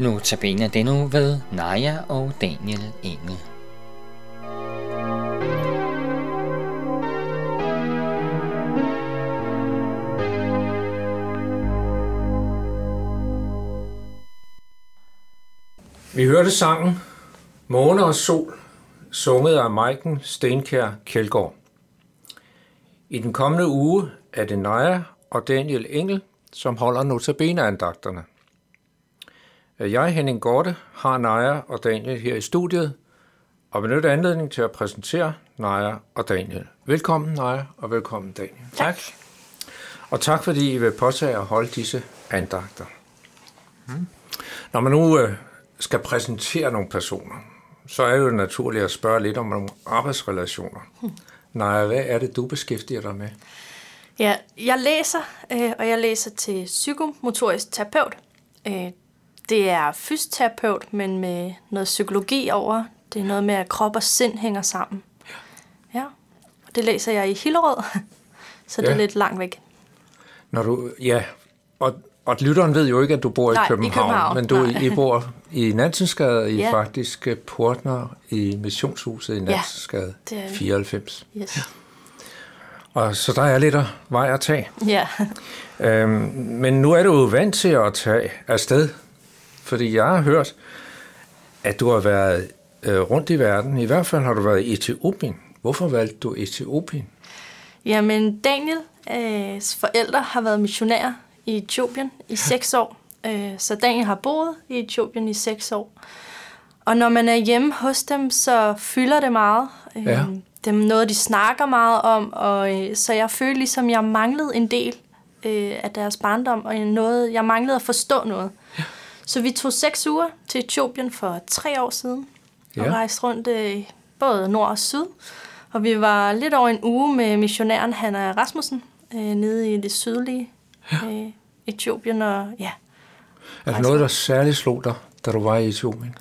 Nu tabiner det nu ved Naja og Daniel Engel. Vi hørte sangen Måne og Sol, sunget af Maiken Stenkær Kjeldgaard. I den kommende uge er det Naja og Daniel Engel, som holder notabene-andagterne. Jeg, Henning Gorte, har Naja og Daniel her i studiet, og benytter anledning til at præsentere Naja og Daniel. Velkommen, Naja, og velkommen, Daniel. Tak. Og tak, fordi I vil påtage at holde disse andagter. Hmm. Når man nu øh, skal præsentere nogle personer, så er det jo naturligt at spørge lidt om nogle arbejdsrelationer. Hmm. Naja, hvad er det, du beskæftiger dig med? Ja, jeg læser, øh, og jeg læser til psykomotorisk terapeut. Øh, det er fysioterapeut, men med noget psykologi over. Det er noget med, at krop og sind hænger sammen. Ja. ja. Og det læser jeg i Hillerød, så det ja. er lidt langt væk. Når du, ja, og, og lytteren ved jo ikke, at du bor Nej, i København, i København. men du Nej. I bor i Nansensgade, I Ja. faktisk øh, portner i missionshuset i Nansensgade det er vi. 94. Yes. Og så der er lidt af vej at tage. Ja, Øhm, men nu er du jo vant til at tage afsted, fordi jeg har hørt, at du har været øh, rundt i verden. I hvert fald har du været i Etiopien. Hvorfor valgte du Etiopien? Jamen, Daniels forældre har været missionærer i Etiopien i seks år. Øh, Så Daniel har boet i Etiopien i seks år. Og når man er hjemme hos dem, så fylder det meget. Øh, Ja. Det er noget, de snakker meget om, og øh, så jeg følte ligesom, jeg manglede en del øh, af deres barndom, og noget, jeg manglede at forstå noget. Så vi tog seks uger til Etiopien for tre år siden, og Ja. rejste rundt øh, både nord og syd. Og vi var lidt over en uge med missionæren Hanna Rasmussen øh, nede i det sydlige øh, Etiopien. Og, ja. Er der noget, der særligt slog dig, da du var i Etiopien?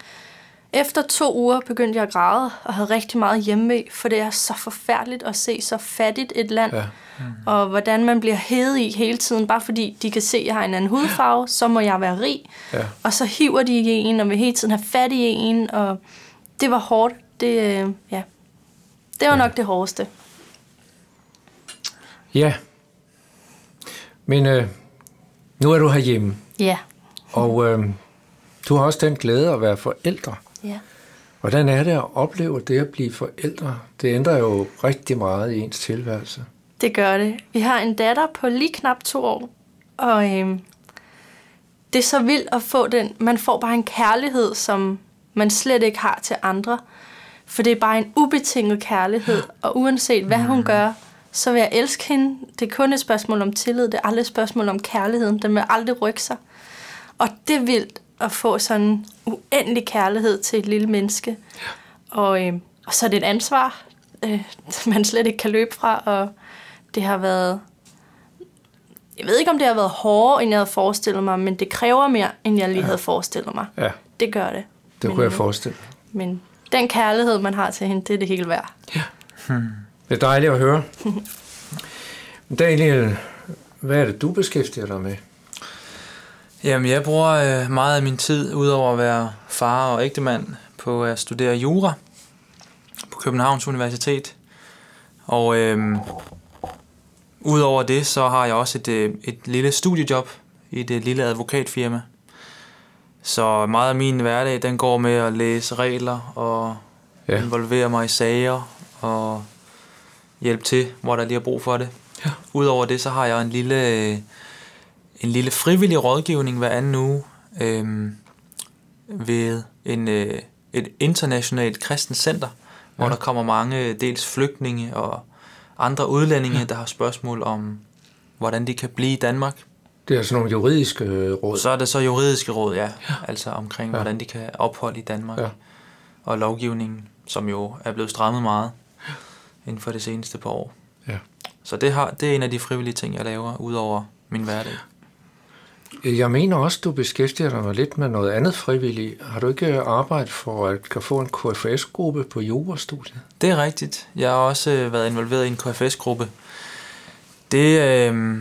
Efter to uger begyndte jeg at græde og havde rigtig meget hjemme, for det er så forfærdeligt at se så fattigt et land. Ja. Og hvordan man bliver hævet i hele tiden, bare fordi de kan se, at jeg har en anden hudfarve, så må jeg være rig. Ja. Og så hiver de i en, og vil hele tiden have fat i en, og det var hårdt. Det, øh, ja. det var nok det hårdeste. Ja. Men øh, nu er du herhjemme, Ja. og øh, du har også den glæde at være forældre. Ja. Hvordan er det at opleve det at blive forældre? Det ændrer jo rigtig meget i ens tilværelse. Det gør det. Vi har en datter på lige knap to år, og øhm, det er så vildt at få den. Man får bare en kærlighed, som man slet ikke har til andre. For det er bare en ubetinget kærlighed, og uanset hvad hun gør, så vil jeg elske hende. Det er kun et spørgsmål om tillid, det er aldrig et spørgsmål om kærligheden. Den vil aldrig rykke sig. Og det er vildt at få sådan en uendelig kærlighed til et lille menneske. Og, øh, og så er det et ansvar, øh, man slet ikke kan løbe fra, og det har været... Jeg ved ikke, om det har været hårdere, end jeg havde forestillet mig, men det kræver mere, end jeg lige havde forestillet mig. Ja, Det gør det. det men, kunne jeg øh, forestille. Men den kærlighed, man har til hende, det er det hele værd. Det er dejligt at høre. Daniel, hvad er det, du beskæftiger dig med? Jamen, jeg bruger øh, meget af min tid, udover at være far og ægtemand, på at studere jura på Københavns Universitet. Og øh, udover det, så har jeg også et, øh, et lille studiejob i et lille advokatfirma. Så meget af min hverdag, den går med at læse regler og ja. involvere mig i sager og hjælpe til, hvor der lige er brug for det. Ja. Udover det, så har jeg en lille, øh, en lille frivillig rådgivning hver anden uge øh, ved en, øh, et internationalt kristent center, hvor Ja. der kommer mange dels flygtninge og andre udlændinge, der har spørgsmål om, hvordan de kan blive i Danmark. Det er sådan nogle juridiske øh, råd. Så er det så juridiske råd, ja. ja. Altså omkring, Ja. ja. hvordan de kan opholde i Danmark. Ja. Ja. Og lovgivningen, som jo er blevet strammet meget inden for det seneste par år. Ja. Så det, har, det er en af de frivillige ting, jeg laver, udover min hverdag. Jeg mener også, du beskæftiger dig lidt med noget andet frivilligt. Har du ikke arbejdet for at kan få en KFS-gruppe på jurastudiet? Det er rigtigt. Jeg har også øh, været involveret i en KFS-gruppe. Det, øh,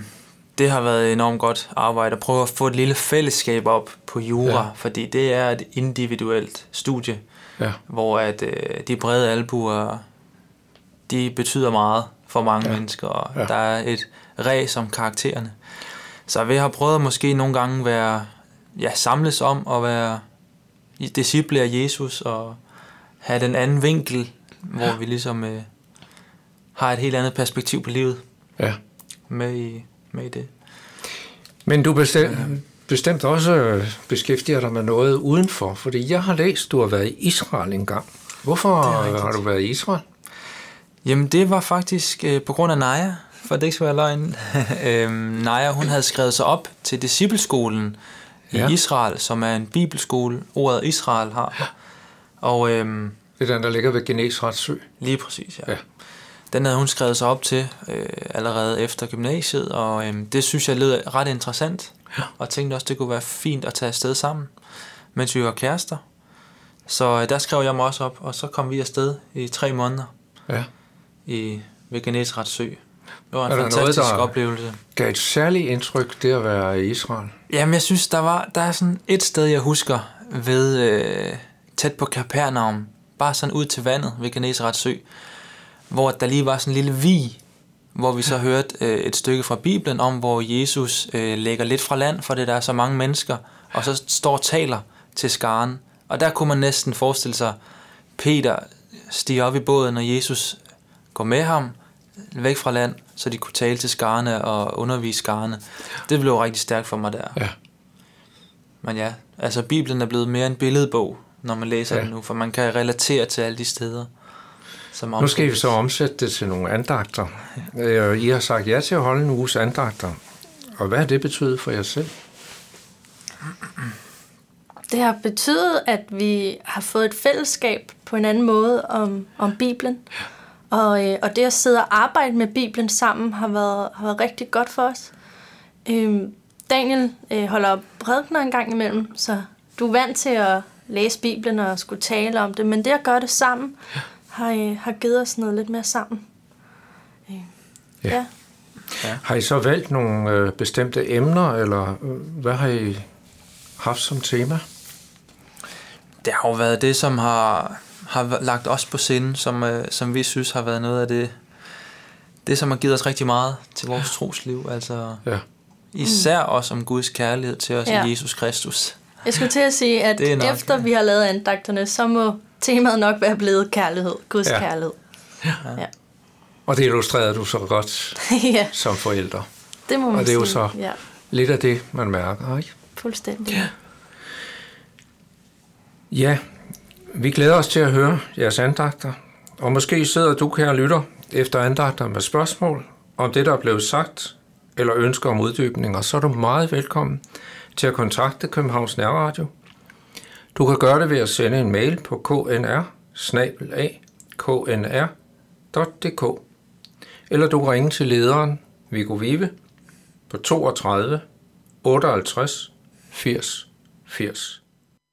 det har været enormt godt arbejde at prøve at få et lille fællesskab op på jura, Ja. fordi det er et individuelt studie, Ja. hvor at øh, de brede albuer, de betyder meget for mange Ja. mennesker, og ja. der er et ræs om karaktererne. Så vi har prøvet at måske nogle gange være, ja, samles om at være disciple af Jesus, og have den anden vinkel, hvor vi ligesom øh, har et helt andet perspektiv på livet ja. med i, med i det. Men du bestemt, bestemt også beskæftiger dig med noget udenfor, fordi jeg har læst, du har været i Israel engang. Hvorfor har du været i Israel? Jamen, det var faktisk øh, på grund af Naja, for at det ikke skal være løgn. øhm, Naja, hun havde skrevet sig op til discipleskolen i Ja. ja. Israel, som er en bibelskole, ordet Israel har. Og øhm, Det er den, der ligger ved Genesrets sø. lige præcis, ja. Ja. ja. Den havde hun skrevet sig op til øh, allerede efter gymnasiet, og øhm, det synes jeg lød ret interessant. Ja. Og tænkte også, det kunne være fint at tage afsted sammen, mens vi var kærester. Så øh, der skrev jeg mig også op, og så kom vi afsted i tre måneder Ja. i ved Genesrets sø. Det var en Er noget, fantastisk der- oplevelse. Gav et særligt indtryk, det at være i Israel. Jamen, jeg synes, der var der er sådan et sted, jeg husker ved øh, tæt på Kapernaum, bare sådan ud til vandet ved Genesrets sø, hvor der lige var sådan en lille vi, hvor vi så hørte øh, et stykke fra Bibelen om, hvor Jesus øh, lægger lidt fra land, for det der er så mange mennesker, og så står og taler til skaren. Og der kunne man næsten forestille sig, Peter stiger op i båden, og Jesus går med ham væk fra land, så de kunne tale til skarne og undervise skarne. Det blev rigtig stærkt for mig der. Ja. Men ja, altså Bibelen er blevet mere en billedbog, når man læser Ja. ja. den nu, for man kan relatere til alle de steder. Som Nu skal vi så omsætte det til nogle andagter. Øh, I har sagt ja til at holde en uges andagter. Og hvad har det betydet for jer selv? Det har betydet, at vi har fået et fællesskab på en anden måde om, om Bibelen. Og, øh, og det at sidde og arbejde med Bibelen sammen har været, har været rigtig godt for os. Øhm, Daniel øh, holder prædikener en gang imellem, så du er vant til at læse Bibelen og skulle tale om det, men det at gøre det sammen har, øh, har givet os noget lidt mere sammen. Øh, Ja. ja. Har I så valgt nogle øh, bestemte emner, eller øh, hvad har I haft som tema? Det har jo været det, som har, har lagt os på sinde, som, øh, som vi synes har været noget af det, det, som har givet os rigtig meget til vores trosliv. Altså Ja. især også om Guds kærlighed til os Ja. ja. i Jesus Kristus. Jeg skulle til at sige, at Det nok, efter vi har lavet andagterne, så må temaet nok være blevet kærlighed. Guds Ja. ja. kærlighed. Og det illustrerede du så godt ja, som forældre. det må man Og det er jo så- Ja, Lidt af det, man mærker, ikke? fuldstændig. Ja. Ja, vi glæder os til at høre jeres andagter. Og måske sidder du, kære lytter, efter andagter med spørgsmål om det, der er blevet sagt, eller ønsker om uddybninger, så er du meget velkommen til at kontakte Københavns Nærradio. Du kan gøre det ved at sende en mail på knr knr.dk eller du kan ringe til lederen Viggo Vive på 32 58 80 80.